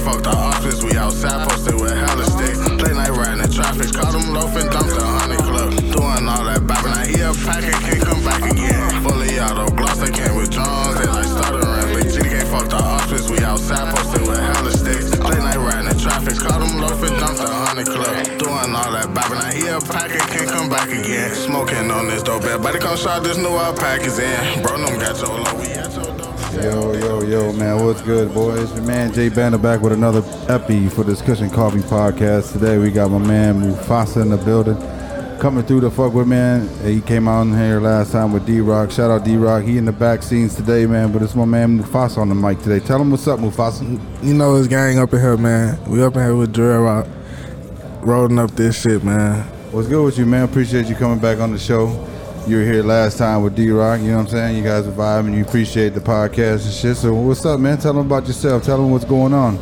can't fuck the office, we outside posted with hella sticks. Late night riding in traffic, caught him loafing, dumped a honey club. Doing all that bopping, now he a packer, can't come back again. Fully auto, gloss, they came with Jones, they like stuttering. Big G can't fuck the office, we outside posted with hella sticks. Late night riding in traffic, caught him loafing, dumped a honey club. Doing all that bopping, now he a packer, can't come back again. Smoking on this dope, everybody come shot this new pack is in. Bro, them got your low, we. Yo, yo, yo, man, what's good, boys? Your man Jay Banner back with another epi for this Cushion Coffee podcast. Today we got my man Mufasa in the building. Coming through the fuck with man. He came out in here last time with D Rock. Shout out D Rock. He in the back scenes today, man. But it's my man Mufasa on the mic today. Tell him what's up, Mufasa. You know it's gang up in here, man. We up in here with Drill Rock, rolling up this shit, man. What's good with you, man? Appreciate you coming back on the show. You were here last time with D Rock. You know what I'm saying? You guys are vibing. You appreciate the podcast and shit. So what's up, man? Tell them about yourself. Tell them what's going on.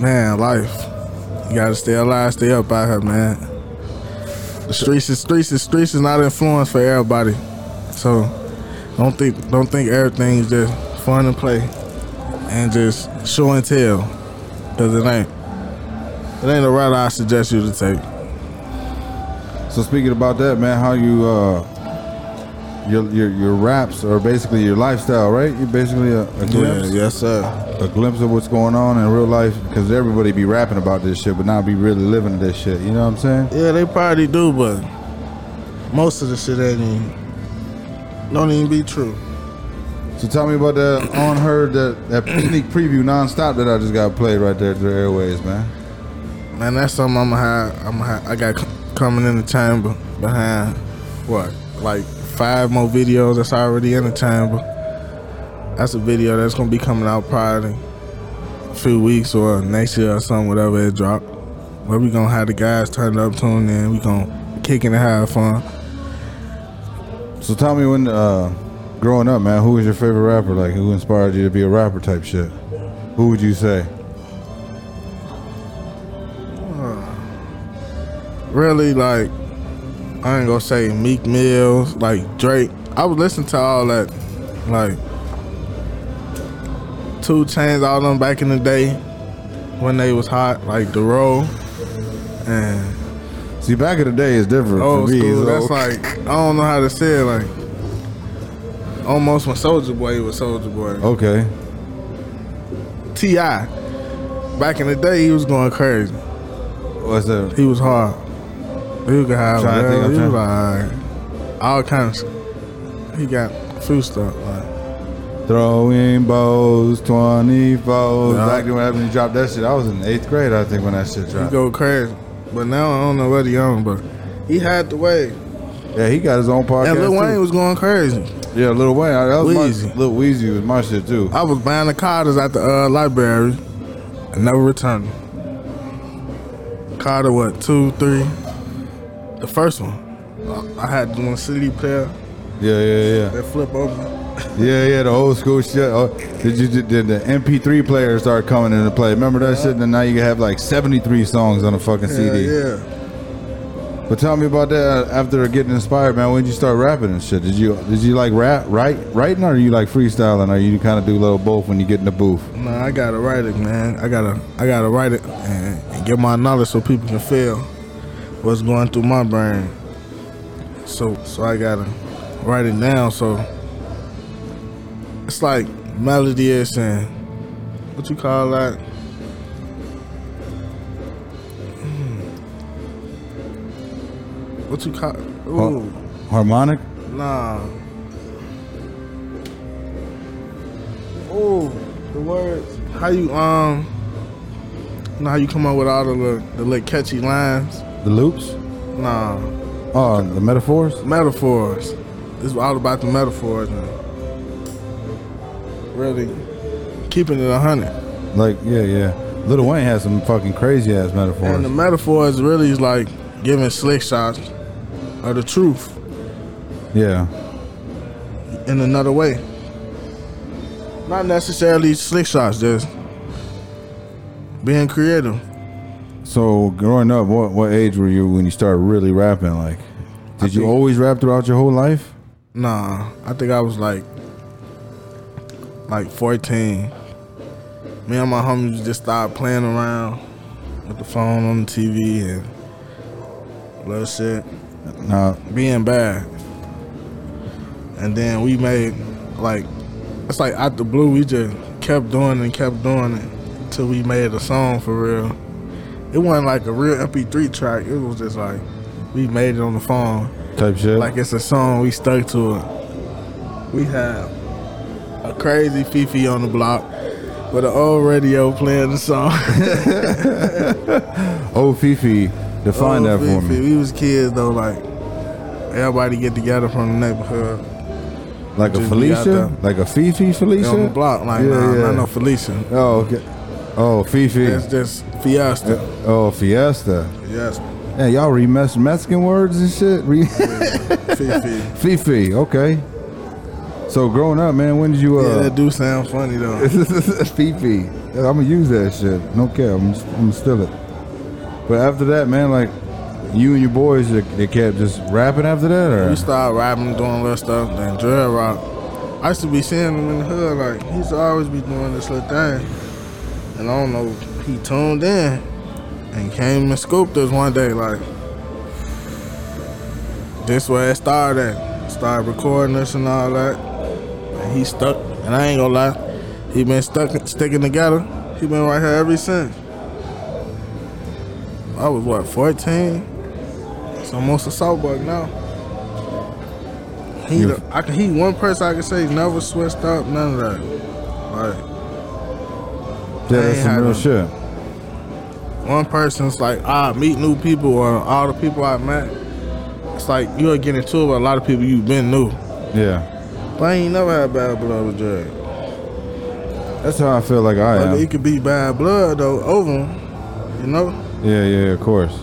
Man, life. You gotta stay alive, stay up out here, man. The streets is streets is streets is not influence for everybody. So don't think don't think everything's just fun and play and just show and tell. Cause it ain't. It ain't a route I suggest you to take. So speaking about that, man, how you uh your your your raps are basically your lifestyle, right? You're basically a, a glimpse, yes sir. a glimpse of what's going on in real life because everybody be rapping about this shit, but not be really living this shit. You know what I'm saying? Yeah, they probably do, but most of the shit ain't even don't even be true. So tell me about that on her that that sneak preview nonstop that I just got played right there through the airways, man. Man, that's something I'm gonna have. I'm gonna have, I got coming in the chamber behind what, like five more videos that's already in the chamber. That's a video that's gonna be coming out probably a few weeks or next year or something, whatever it drop. Where we gonna have the guys turned up, tuned in. We gonna kick and have fun. So tell me when uh growing up, man, who was your favorite rapper? Like who inspired you to be a rapper type shit? Who would you say? Really like I ain't gonna say Meek Mills, like Drake. I was listening to all that, like 2 Chainz, all them back in the day when they was hot, like the roll and See, back in the day is different Oh, for me. school. so- That's like I don't know how to say it, like almost when Soulja Boy was Soulja Boy. okay. T.I., back in the day, he was going crazy. What's that? He was hard. He could have Trying to think, I'm he was like all kinds. Of, he got few stuff. Like, Throwing bows, 20 foes. Yeah. Back then when he dropped that shit, I was in eighth grade, I think, when that shit dropped. he go crazy. But now I don't know what he on, but he had the way. Yeah, he got his own podcast. And Lil too. Wayne was going crazy. Yeah, Lil Wayne. That was Weezy. my, Lil Weezy was my shit too. I was buying the Carters at the uh, library and never returned. Carter, what, two, three? The first one. I had the one CD player Yeah, yeah, yeah. that flip over. yeah. Yeah, yeah, the old school shit. Oh, did you did the MP3 player start coming into play? Remember that shit? And now you have like 73 songs on a fucking Yeah, CD. yeah. But tell me about that after getting inspired, man. When did you start rapping and shit? Did you did you like rap, write, writing, or you like freestyling, or you kind of do a little both when you get in the booth? No, I gotta write it, man. I gotta, I gotta write it and, and get my knowledge so people can feel what's going through my brain. So, so I gotta write it down. So it's like melodious and what you call that? Hmm. What you call? Ooh, Harmonic? nah. Ooh, the words. How you um? You know how you come up with all the the little catchy lines? The loops? Nah, Oh, the metaphors? metaphors. It's all about the metaphors and really keeping it a hundred. Like, yeah, yeah. Lil Wayne has some fucking crazy ass metaphors. And the metaphors really is like giving slick shots of the truth yeah. in another way. Not necessarily slick shots, just being creative. So growing up, what what age were you when you started really rapping? Like, did you always rap throughout your whole life? Nah, I think I was like like 14. me and my homies just started playing around with the phone on the TV and little shit, Now, being bad. And then we made like it's like out the blue. We just kept doing it and kept doing it until we made a song for real. It wasn't like a real MP3 track. It was just like we made it on the phone. type shit. Like it's a song, we stuck to it. We have a crazy Fifi on the block with an old radio playing the song. oh, Fifi, define that Old for Fifi. me. We was kids though, like everybody get together from the neighborhood. Like a just be out Felicia, like a Fifi Felicia. on the block, like Yeah, nah, yeah. not no Felicia. Oh, okay. Oh, Fifi. It's just Fiesta. Oh, Fiesta. Fiesta. Yeah, y'all remess Mexican words and shit. Re- Fifi. Fifi. Okay. So growing up, man, when did you Yeah, uh? that do sound funny though. Fifi. Yeah, I'm gonna use that shit. No care. I'm, I'm gonna steal it. But after that, man, like you and your boys, they, they kept just rapping after that, or We started rapping, doing little stuff, then drill rock. I used to be seeing him in the hood, like he used to always be doing this little thing. And I don't know, he tuned in and came and scooped us one day, like this where it started. at. Started recording us and all that. And he stuck, and I ain't gonna lie, he been stuck sticking together. He been right here ever since. I was what, 14? It's almost a softbug now. He, I can, he one person I can say never switched up, none of that. Like yeah, that's some real shit. one person's like I meet new people or all the people I met. It's like you're getting into it with a lot of people you've been new. Yeah, But I ain't never had bad blood with Jay. that's how I feel like I But am. it could be bad blood though over him, you know. Yeah, yeah, of course.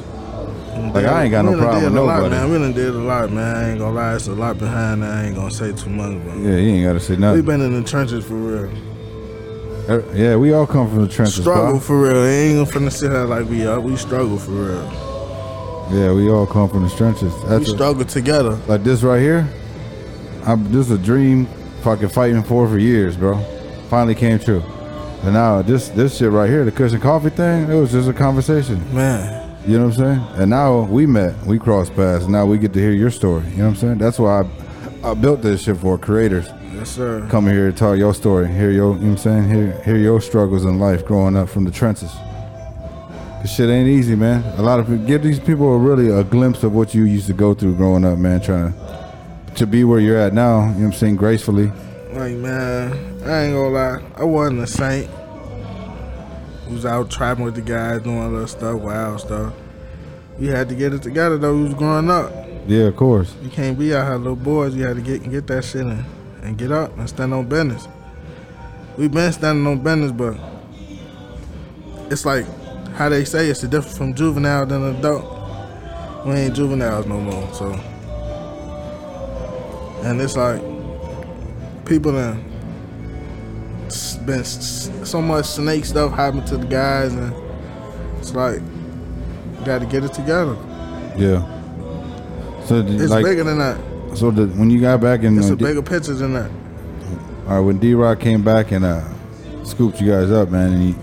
Like, I ain't got no We done problem did with a lot, nobody. man. We done did a lot, man. I ain't gonna lie, it's a lot behind that. I ain't gonna say too much, but Yeah, you ain't gotta say nothing. we nothing. been in the trenches for real. Er, Yeah, we all come from the trenches, Struggle bro. for real. Ain't gonna finna sit here like we up. We struggle for real. Yeah, we all come from the trenches. We That's a- struggle together. like this right here. I'm, this is a dream fucking fighting for for years, bro. Finally came true. And now this this shit right here, the cushion coffee thing, it was just a conversation. Man, You know what I'm saying? And now we met, we crossed paths. Now we get to hear your story. You know what I'm saying? That's why I, I built this shit for creators. Yes sir. Come here and tell your story. Hear your, you know what I'm saying? Hear, hear your struggles in life growing up from the trenches. This shit ain't easy, man. A lot of people, give these people a really a glimpse of what you used to go through growing up, man. Trying to, to be where you're at now, you know what I'm saying? Gracefully. Like man, I ain't gonna lie. I wasn't a saint. Was out trapping with the guys, doing a little stuff, wild stuff. We had to get it together though. We was growing up. Yeah, of course. You can't be out here, little boys. You had to get get that shit in and get up and stand on business. We've been standing on business, but it's like how they say it's the difference from juvenile than adult. We ain't juveniles no more, so. And it's like people done been so much snake stuff happened to the guys, and it's like got to get it together. Yeah. So, It's like, bigger than that. So the, when you got back in, It's uh, a D- bigger picture than that. all right, when D Rock came back and uh, scooped you guys up, man, and he,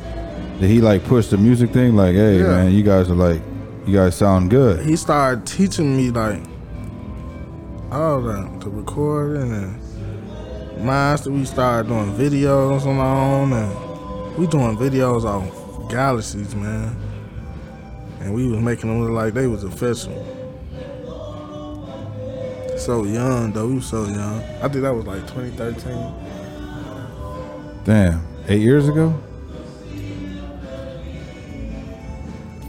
did he like push the music thing? Like, hey, Yeah. man, you guys are like, you guys sound good. He started teaching me like all that to recording and masters. We started doing videos on our own and we doing videos on galaxies, man. And we was making them look like they was official. So young though, we was so young. I think that was like 2013. Damn, eight years ago.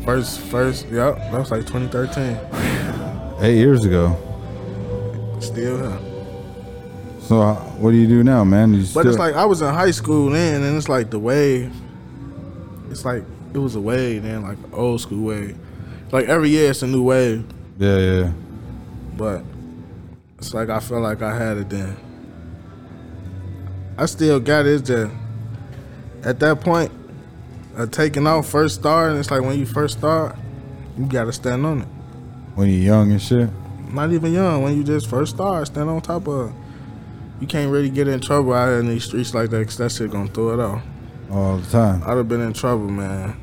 First, first, yep, that was like 2013. Eight years ago. Still here. So uh, what do you do now, man? You But still, it's like I was in high school then, and it's like the wave. It's like it was a wave then, like old school wave. Like every year it's a new wave, yeah, yeah. but it's like I felt like I had it then. I still got it. Just at that point, of taking off first start, and it's like when you first start, you gotta stand on it. When you're young and shit. Not even young, when you just first start, stand on top of. it. You can't really get in trouble out in these streets like that, cause that shit gonna throw it off. all the time. I'd have been in trouble, man.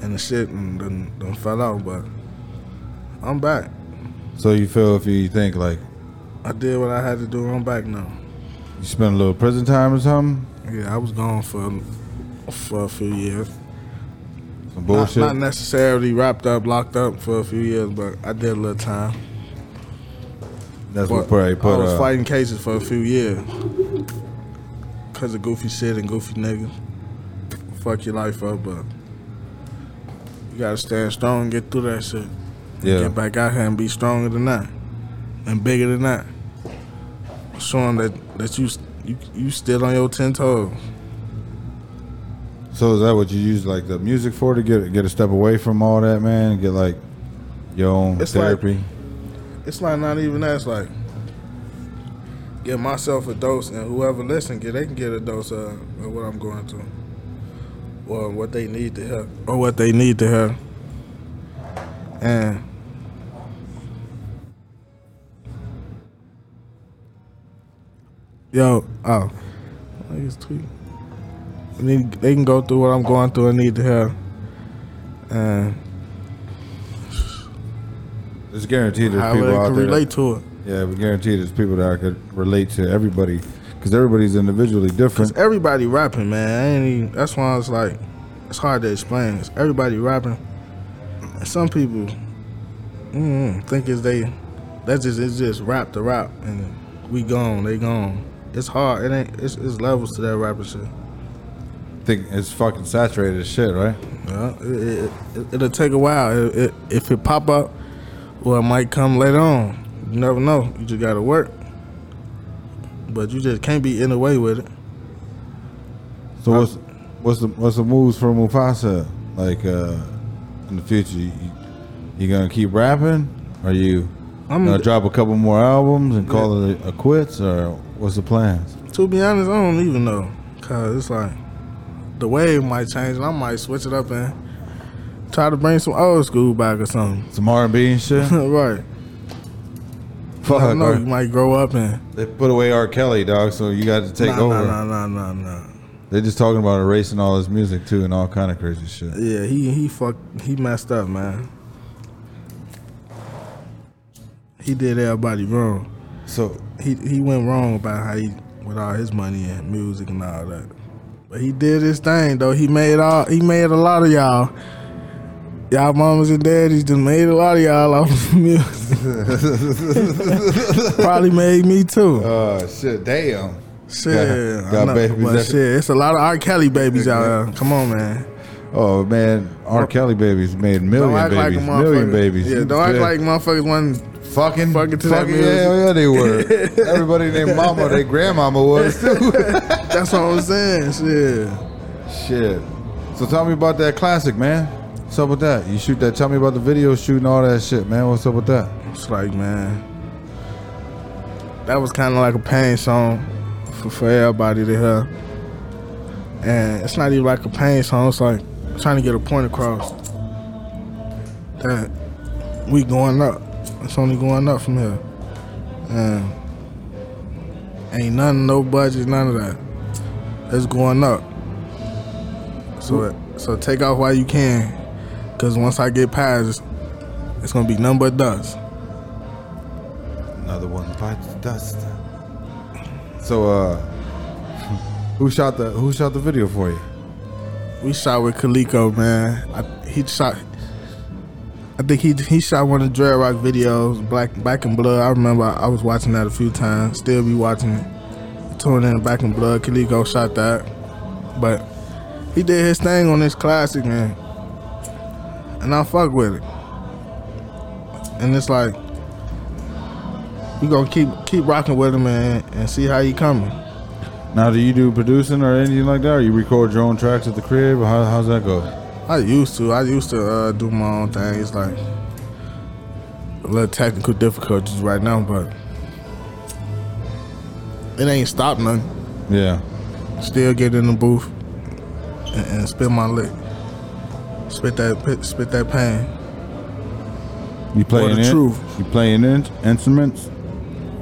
And the shit and done, done fell out, but I'm back. So you feel if you think like I did what I had to do. I'm back now. you spent a little prison time or something, Yeah, I was gone for for a few years. some Not, bullshit. not necessarily wrapped up, locked up for a few years, but I did a little time. That's But what probably put. I was uh, fighting cases for a few years because of goofy shit and goofy niggas. Fuck your life up, but you gotta stand strong and get through that shit. Yeah. Get back out here and be stronger than that and bigger than that. Show 'em that that you you you still on your ten toes. So is that what you use like the music for to get get a step away from all that, man? and Get like your own It's like- therapy. It's like not even that. It's like give myself a dose, and whoever listen, get they can get a dose of, of what I'm going through, or what they need to hear, or what they need to hear. And yo, oh, niggas tweet. They, they can go through what I'm going through and need to hear. And it's guaranteed there's people out can there. relate to it. yeah, we guarantee there's people that I could relate to everybody because everybody's individually different. Cause everybody rapping, man. I ain't even, that's why it's like it's hard to explain. It's everybody rapping, and some people mm, think it's they. That's just it's just rap to rap, and we gone, they gone. It's hard. It ain't. It's, it's levels to that rapping shit. I think it's fucking saturated as shit, right? Yeah, it, it, it, will take a while. It, it, if it pop up, well, it might come later on. You never know. You just gotta work, but you just can't be in the way with it. So what's what's the what's the moves for Mufasa like uh, in the future? You, you gonna keep rapping? Are you I'm gonna drop a couple more albums and call it a quits, or what's the plans? To be honest, I don't even know. Cause it's like the wave might change and I might switch it up and try to bring some old school back or something. Some R and B and shit. right. Fuck, I don't know. You might grow up and they put away R. Kelly, dog. So you got to take nah, over. Nah, nah, nah, nah, nah. They're just talking about erasing all his music too, and all kind of crazy shit. Yeah, he he fucked. He messed up, man. He did everybody wrong. So He he went wrong about how he with all his money and music and all that. But he did his thing though. He made all he made a lot of y'all. Y'all mamas and daddies just made a lot of y'all off of music. Probably made me too. uh, shit, damn. Shit, got know, babies but shit, it's a lot of R. Kelly babies out there. Come on, man. Oh man, R. Kelly babies made Don't million act like a babies, million babies. Yeah, don't act Yeah. like motherfuckers wasn't. Fucking fucking to that fucking, music. Yeah, yeah, they were. Everybody named Mama, their grandmama was too. That's what I was saying. Shit. Shit. So tell me about that classic, man. What's up with that? You shoot that? Tell me about the video shooting, all that shit, man. What's up with that? It's like, man, that was kind of like a pain song for, for everybody to hear. And it's not even like a pain song. It's like trying to get a point across that we going up. It's only going up from here. And ain't nothing, no budget, none of that. It's going up. So, so take off while you can, cause once I get past, it's, gonna be number but dust. Another one bites the dust. So, uh, who shot the Who shot the video for you? We shot with Kaliko, man. I, he shot. I think he he shot one of the Dread Rock videos, Black Back in Blood. I remember I was watching that a few times. Still be watching it. Touring in Back in Blood. Kaliko shot that, but he did his thing on this classic, man. And I fuck with it. And it's like we gonna keep keep rocking with him, man, and see how he coming. Now, do you do producing or anything like that? Or you record your own tracks at the crib? How, how's that go? I used to. I used to uh, do my own thing. It's like a little technical difficulties right now, but it ain't stopped nothing. Yeah. Still get in the booth and, and spit my lick. Spit that spit that pain. You playing the in- truth. You playing in- instruments?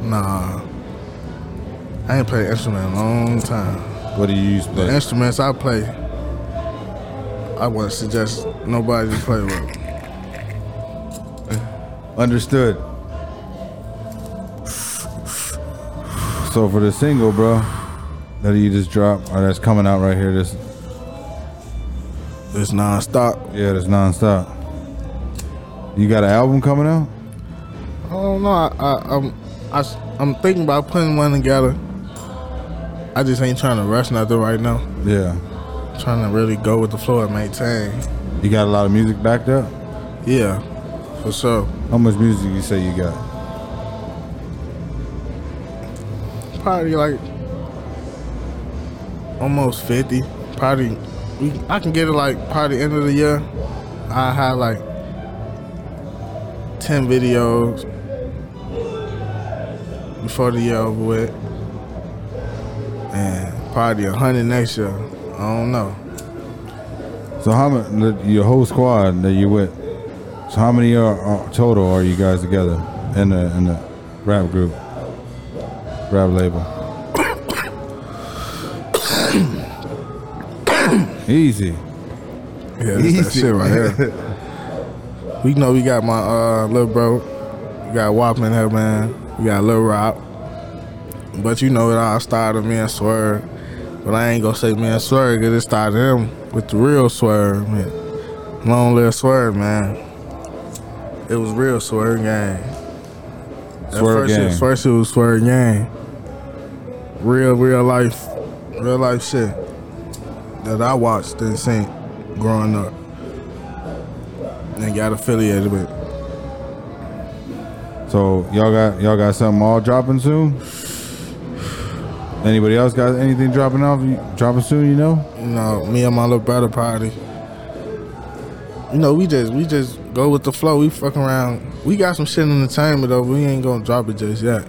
Nah. I ain't played instrument in a long time. What do you use The instruments I play, I wouldn't suggest nobody to play with. Understood. So for the single, bro, that you just dropped, or that's coming out right here, this It's non-stop. yeah, that's nonstop. You got an album coming out? I don't know. I, I, I'm I, am thinking about putting one together. I just ain't trying to rush nothing right now. Yeah. Trying to really go with the flow and maintain. You got a lot of music backed up? Yeah, for sure. How much music you say you got? Probably like almost fifty. Probably we, I can get it like probably end of the year. I have like ten videos before the year over with, and probably a hundred next year. I don't know. So how many? Your whole squad that you with? So how many are, are total are you guys together in the in the rap group, rap label? Easy. Yeah, that's that shit right here. we know we got my uh, little bro. We got Wop in here, man. We got Lil Rock. But you know it all started me and Swerve. But I ain't gonna say man Swerve because it started him with the real Swerve, man. Long live Swerve, man. It was real Swerve gang. At Swerve first, gang. It, first it was Swerve gang. Real, real life, real life shit that I watched and seen growing up and got affiliated with. So y'all got y'all got something all dropping soon? Anybody else got anything dropping off? Dropping soon? You know? You know, me and my little brother party. You know, we just we just go with the flow. We fuck around. We got some shit in the chamber though. We ain't gonna drop it just yet.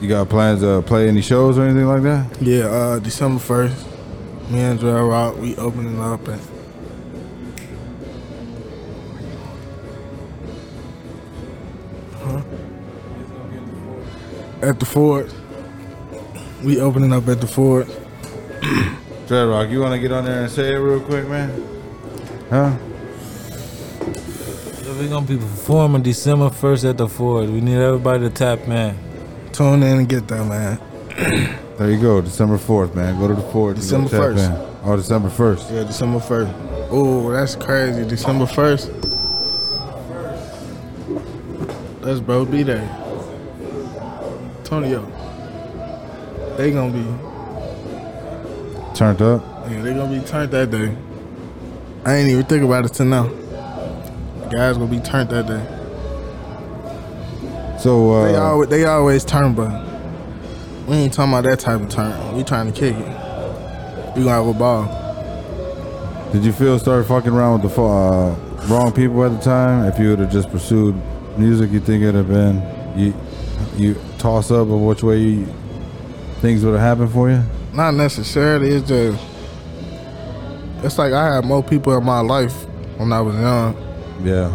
You got plans to play any shows or anything like that? Yeah, uh December first, me and Dre Rock, we opening up and At the Ford. We opening up at the Ford. Dreadrock, you want to get on there and say it real quick, man? Huh? We're gonna be performing December first at the Ford. We need everybody to tap man. Tune in and get that, man. There you go, December 4th, man. Go to the 4th. December 1st. Oh, December 1st. Yeah, December first. Oh, that's crazy. December first. Let's bro be there. They gonna be Turned up. yeah, they gonna be turned that day. I ain't even think about it till now. Guys gonna be turned that day. So, They uh, always they always turn, but we ain't talking about that type of turn. We trying to kick it. We gonna have a ball. did you feel started fucking around with the uh, wrong people at the time? If you would have just pursued music, you think it'd have been you you toss up of which way you, things would have happened for you? Not necessarily. It's just it's like I had more people in my life when I was young, Yeah.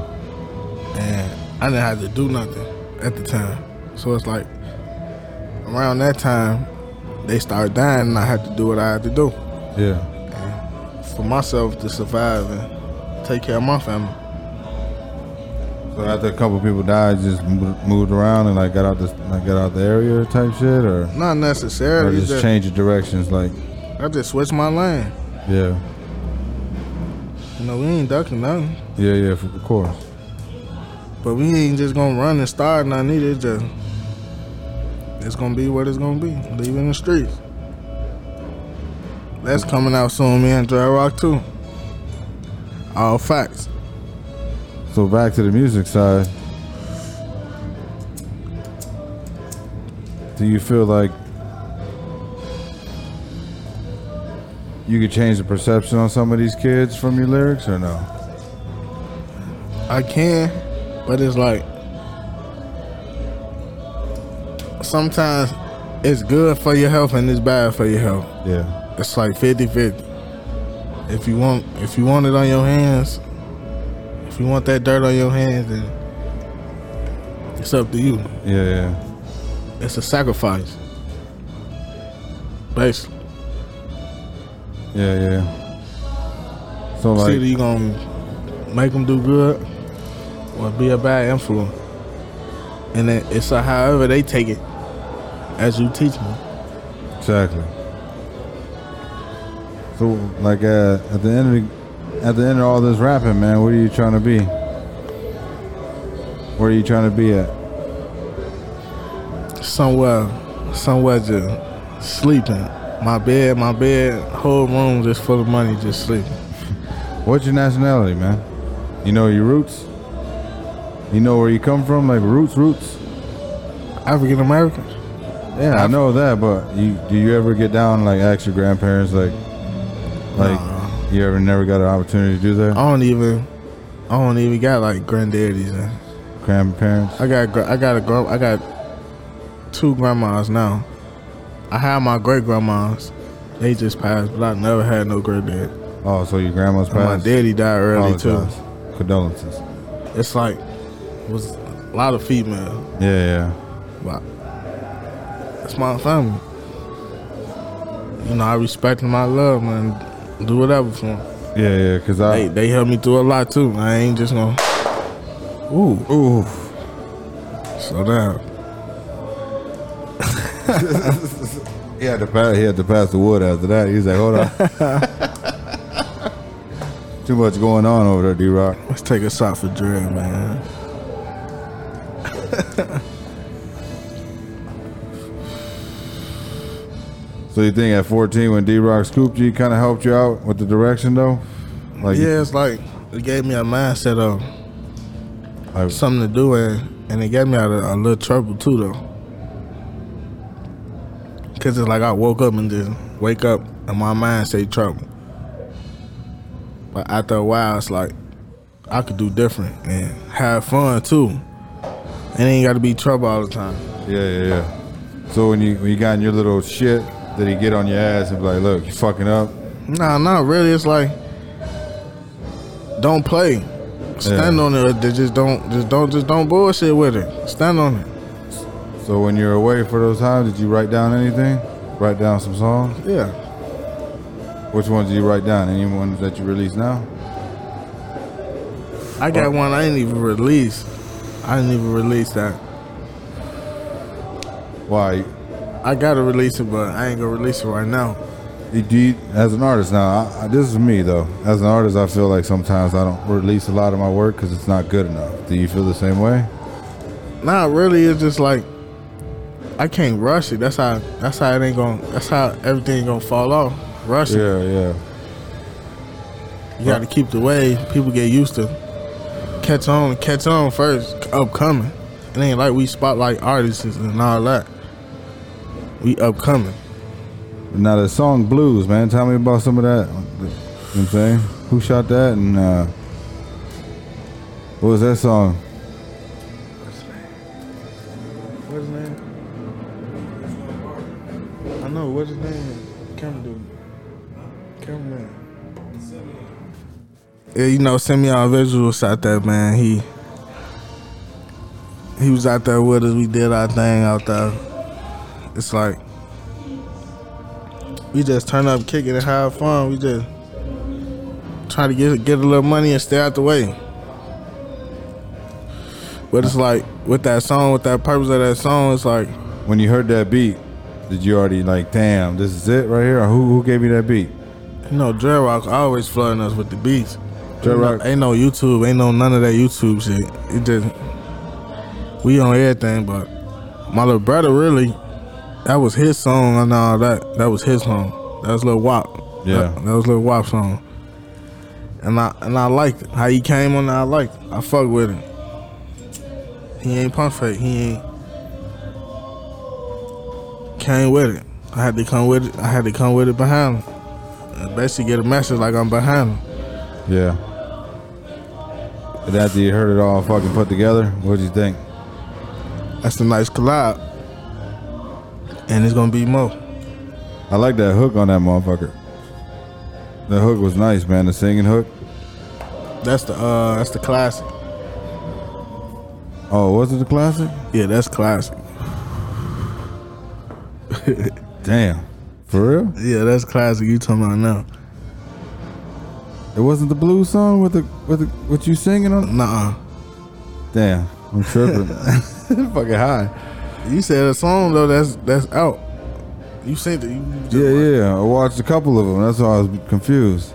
and I didn't have to do nothing at the time. So it's like around that time they started dying, and I had to do what I had to do Yeah. And for myself to survive and take care of my family. So after a couple people died, just moved around and like got out the like got out the area type shit, or Not or necessarily. just Just, change the directions. Like, I just switched my lane. yeah, You know, we ain't ducking nothing, yeah, yeah, of course. but we ain't just gonna run and start nothing either. It's just it's gonna be what it's gonna be. Leaving the streets. That's coming out soon, me and Dry Rock too. All facts. So back to the music side. Do you feel like you could change the perception on some of these kids from your lyrics, or no? I can, but it's like sometimes it's good for your health and it's bad for your health. Yeah, It's like 50-50. If you want if you want it on your hands, if you want that dirt on your hands, then it's up to you. yeah, yeah. It's a sacrifice. Basically, Yeah, yeah. So it's like, either you gonna make them do good or be a bad influence, and then it's a however they take it as you teach them. exactly. So like uh, at the end of the, at the end of all this rapping, man, what are you trying to be? Where are you trying to be at? Somewhere, somewhere just sleeping. My bed, my bed, whole room just full of money, just sleeping. What's your nationality, man? You know your roots. You know where you come from, like roots, roots. African Americans. Yeah, I I've- know that, but you do you ever get down like ask your grandparents like like Nah. You ever never got an opportunity to do that? I don't even, I don't even got like granddaddies. And Grandparents? I got, I got a, gra- I got two grandmas now. I had my great grandmas. They just passed, but I never had no granddad. Oh, so your grandma's And my passed? daddy died early too. Condolences. It's like it was a lot of female, Yeah, yeah. but it's my family. You know, I respect I love and do whatever for them. Yeah, yeah, because I. They they helped me through a lot too. I ain't just gonna. Ooh, Ooh. slow down. He had to pass. He had to pass the wood after that. He was like, "Hold on." Too much going on over there, D Rock. Let's take a shot for Dre, man. So you think at 14 when D Rock scooped you, kind of helped you out with the direction though? Like, yeah, it's like it gave me a mindset of like something to do, and and it got me out of a little trouble too, though. Cause it's like I woke up and just wake up and my mind say trouble. But after a while, it's like I could do different and have fun too. It ain't got to be trouble all the time. yeah, yeah, yeah. So when you when you got in your little shit, did he get on your ass and be like, "Look, you fucking up"? Nah, not really. It's like don't play. Stand Yeah. on it. They Just don't. Just don't. Just don't bullshit with it. Stand on it. So when you're away for those times, did you write down anything? Write down some songs? Yeah. Which ones did you write down? Any ones that you release now? I got one I didn't even release. I didn't even release that. Why? I gotta release it, but I ain't gonna release it right now. Do you, as an artist now, I, I, this is me though. As an artist, I feel like sometimes I don't release a lot of my work because it's not good enough. Do you feel the same way? Not really. It's just like I can't rush it. That's how. That's how it ain't gonna. That's how everything gonna fall off. Rush it. Yeah, yeah. You gotta keep the wave. People get used to catch on. Catch on first. Upcoming. It ain't like we spotlight artists and all that. We upcoming. Now the song Blues, man. Tell me about some of that. You know what I'm saying? Who shot that and uh, what was that song? What's his name? I know. What's his name? Camera dude. Cameraman. Yeah, you know, send me our visuals out there, man. He he was out there with us. We did our thing out there. It's like we just turn up, kick it, and have fun. We just try to get get a little money and stay out the way. But it's like with that song, with that purpose of that song, it's like When you heard that beat, did you already like, damn, this is it right here? Or who who gave you that beat? you know, Dre Rock always flooding us with the beats. Dre Ain't no- Rock- ain't no YouTube, ain't no none of that YouTube shit. It just we on everything, but my little brother really, that was his song and all that. That was his song. That was Lil Wop. Yeah. that, that was Lil Wop song. And I and I liked it. How he came on, I liked it. I fuck with him. He ain't pump fake. He ain't came with it. I had to come with it. I had to come with it behind him. And basically get a message like I'm behind him. Yeah. And after you heard it all fucking put together, what'd you think? That's a nice collab. And it's gonna be Mo. I like that hook on that motherfucker. The hook was nice, man. The singing hook. That's the uh that's the classic. Oh, was it the classic? Yeah, that's classic. Damn. For real? Yeah, that's classic. You talking about now? It wasn't the blues song with the with the what you singing on? Nah. Damn, I'm tripping. Fucking high. You said a song though that's that's out. You said that. You Yeah, like- yeah. I watched a couple of them. That's why I was confused.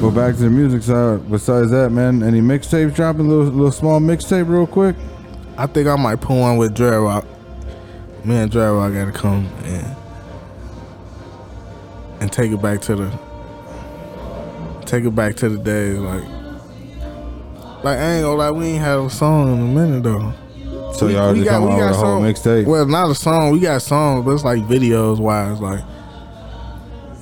Go back to the music side. Besides that, man, any mixtapes dropping? Little little small mixtape, real quick. I think I might put one with Dre Rock. Me and Dre Rock gotta come and and take it back to the take it back to the days like like I ain't gonna lie, we ain't had a song in a minute though. So We- y'all we got- we got with a whole song- mixtape. Well, not a song. We got songs, but it's like videos wise. Like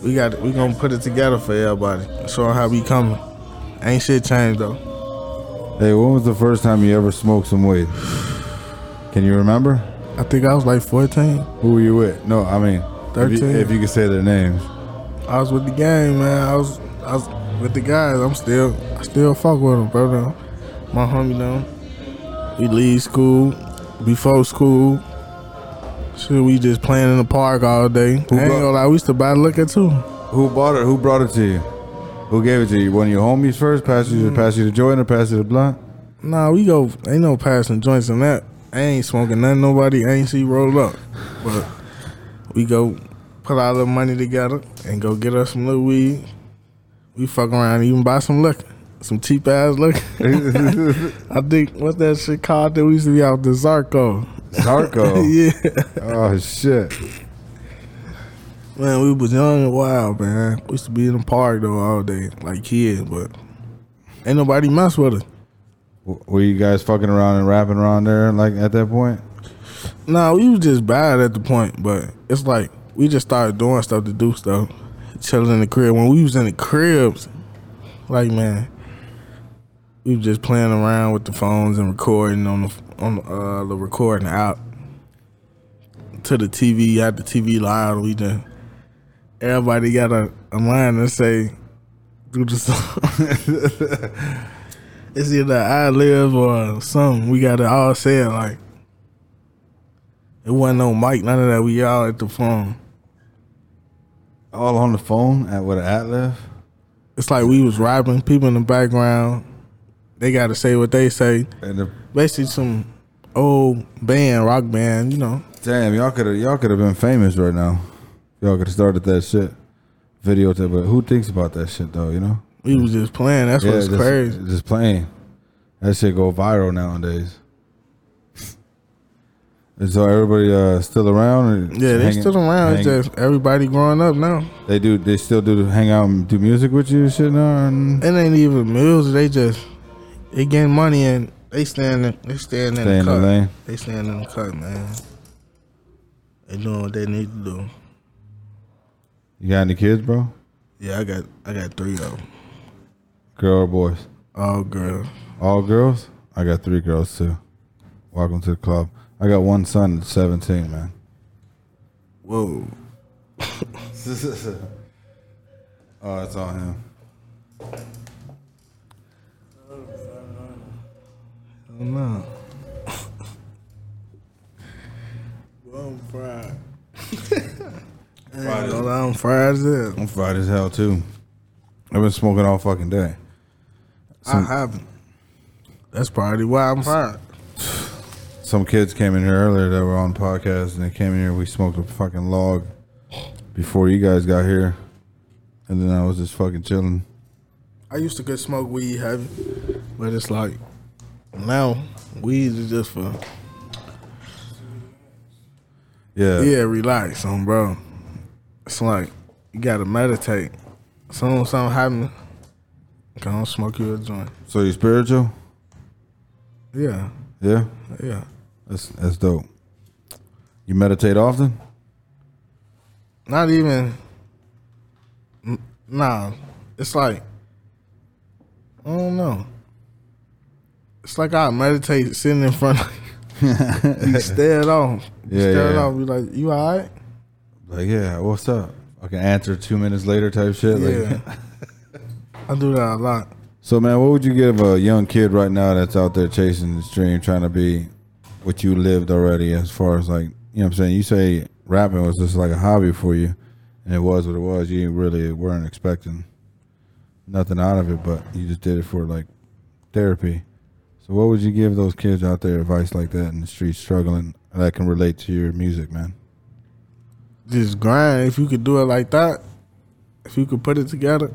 we got, we gonna put it together for everybody. Show 'em how we coming. Ain't shit changed though. Hey, when was the first time you ever smoked some weed? Can you remember? I think I was like 14. Who were you with? No, I mean, if you, 13. if you could say their names. I was with the gang, man. I was, I was with the guys. I'm still, I still fuck with them, brother. My homie, them. We leave school, before school. Shit, we just playing in the park all day. I ain't brought- gonna lie, we used to buy liquor too. Who bought it? Who brought it to you? Who gave it to you? One of your homies first? Pass you, mm. pass you the joint or pass you the blunt? Nah, we go. Ain't no passing joints in that. I ain't smoking nothing. Nobody I ain't see roll up. But we go put our little money together and go get us some little weed. We fuck around and even buy some liquor, some cheap ass liquor. I think what's that shit called that we used to be out the Zarko. Zarko. yeah, Oh shit. man, we was young and wild, man. We used to be in the park though all day like kids, but ain't nobody mess with us. W- Were you guys fucking around and rapping around there like at that point? Nah, we was just bad at the point, but it's like we just started doing stuff to do stuff, chilling in the crib. When we was in the cribs, like man, we was just playing around with the phones and recording on the on uh, the recording out to the TV. Had the TV loud. We just everybody got a, a line to say do the song. it's either I live or something. We got to all say it like. It wasn't no mic, none of that. We all at the phone. All on the phone at with an Atlas? It's like we was rapping, people in the background. They got to say what they say. And the, Basically, some old band, rock band, you know. damn, y'all could have y'all could have been famous right now. Y'all could have started that shit. Videotape, but who thinks about that shit though, you know? We was just playing. That's what's just, crazy. Just playing. That shit go viral nowadays. And so everybody uh, still around? or Yeah, they hanging- still around. It's just everybody growing up now. they do. They still do hang out and do music with you shit now. And It ain't even music. They just they getting money and they standing. They stand in stay the in the cut. lane. They stand in the cut, man. They doing what they need to do. You got any kids, bro? Yeah, I got I got three of them. Girl or boys? All girls. All girls? I got three girls too. Welcome to the club. I got one son that's 17, man. Whoa. oh, it's on him. Oh no. well, I'm fried. Fried as- I'm fried as hell. I'm fried as hell too. I've been smoking all fucking day. I haven't. That's probably why I'm fried. Some kids came in here earlier that were on podcast and they came in here. We smoked a fucking log before you guys got here, and then I was just fucking chilling. I used to get smoke weed heavy, but it's like now weed is just for Yeah, yeah, relax on bro. It's like you gotta meditate. Soon something happen, go on smoke you a joint. So you spiritual? Yeah, Yeah, yeah. that's that's dope. You meditate often? Not even. Nah, it's like I don't know. It's like I meditate sitting in front of you. you stare it off. You Yeah, stare it yeah. off. You like, you alright? Like, yeah, what's up? I can answer two minutes later type shit. Like, Yeah. I do that a lot. So man, what would you give a young kid right now that's out there chasing his dream, trying to be what you lived already as far as like you know what I'm saying? You say rapping was just like a hobby for you, and it was what it was. You really weren't expecting nothing out of it, but you just did it for like therapy. So, what would you give those kids out there advice like that in the streets struggling that can relate to your music, man? Just grind. If you could do it like that, if you could put it together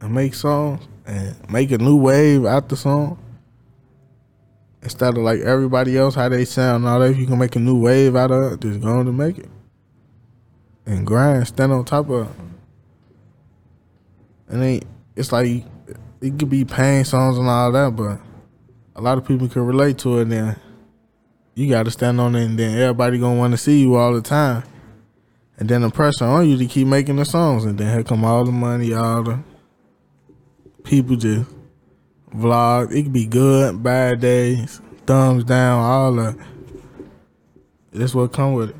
and make songs and make a new wave out the song, instead of like everybody else how they sound all that, if you can make a new wave out of it, just go on to make it. And grind, stand on top of it. And it's like it could be pain songs and all that, but a lot of people can relate to it then you gotta stand on it and then everybody gonna wanna see you all the time. And then the pressure on you to keep making the songs and then here come all the money, all the people just vlog. It could be good, bad days, thumbs down, all that. That's what come with it.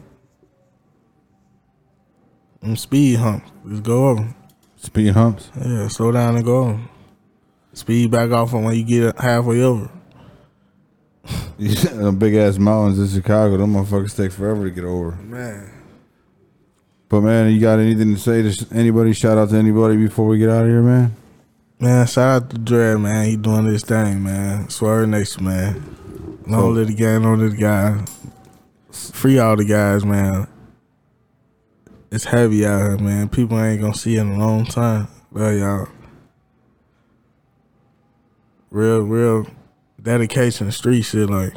And speed humps. Just go over. Speed humps. Yeah, slow down and go over. Speed back off when you get halfway over. Big ass mountains in Chicago, them motherfuckers take forever to get over. Man. But man, you got anything to say to anybody? Shout out to anybody before we get out of here, man. Man, shout out to Dre, man. He doing this thing, man. Swerve Nation, man. Long oh. live the gang, long live the guy. Free all the guys, man. It's heavy out here, man. People ain't gonna see it in a long time. Well, y'all. Real, real dedication, street shit, like.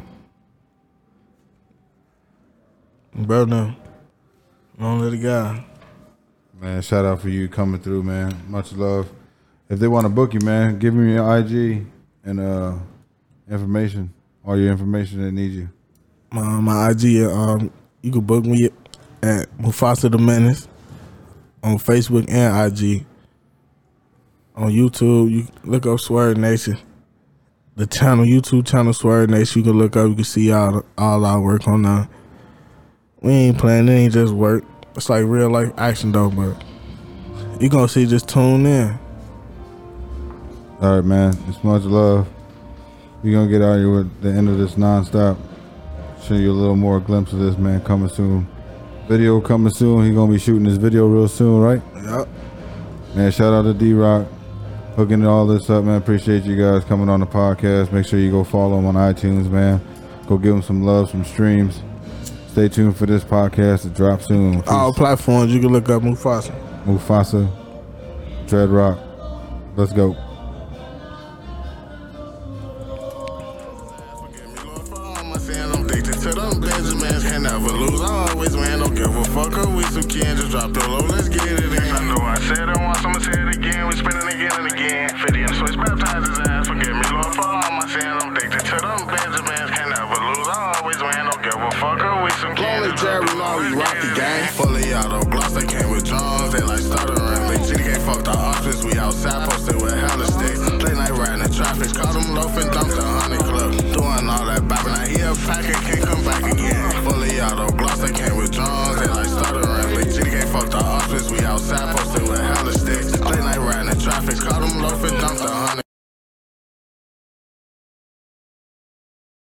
Bro, no. Long live the guy. Man, shout out for you coming through, man. Much love. If they want to book you, man, give me your IG and uh information, all your information that need you. My my IG, um, you can book me at Mufasa the Menace on Facebook and IG. On YouTube, you look up Swerve Nation. The channel, YouTube channel Swerve Nation, you can look up, you can see all all our work on there. We ain't playing, it ain't just work. It's like real life action though, but you gonna see just tune in. All right, man. It's much love. We gonna get out of here with the end of this nonstop. Show you a little more glimpse of this man coming soon. Video coming soon. He gonna be shooting this video real soon, right? Yup. Man, shout out to D Rock hooking all this up, man. Appreciate you guys coming on the podcast. Make sure you go follow him on iTunes, man. Go give him some love, some streams. Stay tuned for this podcast to drop soon. All platforms you can look up Mufasa. Mufasa, Dread Rock. Let's go.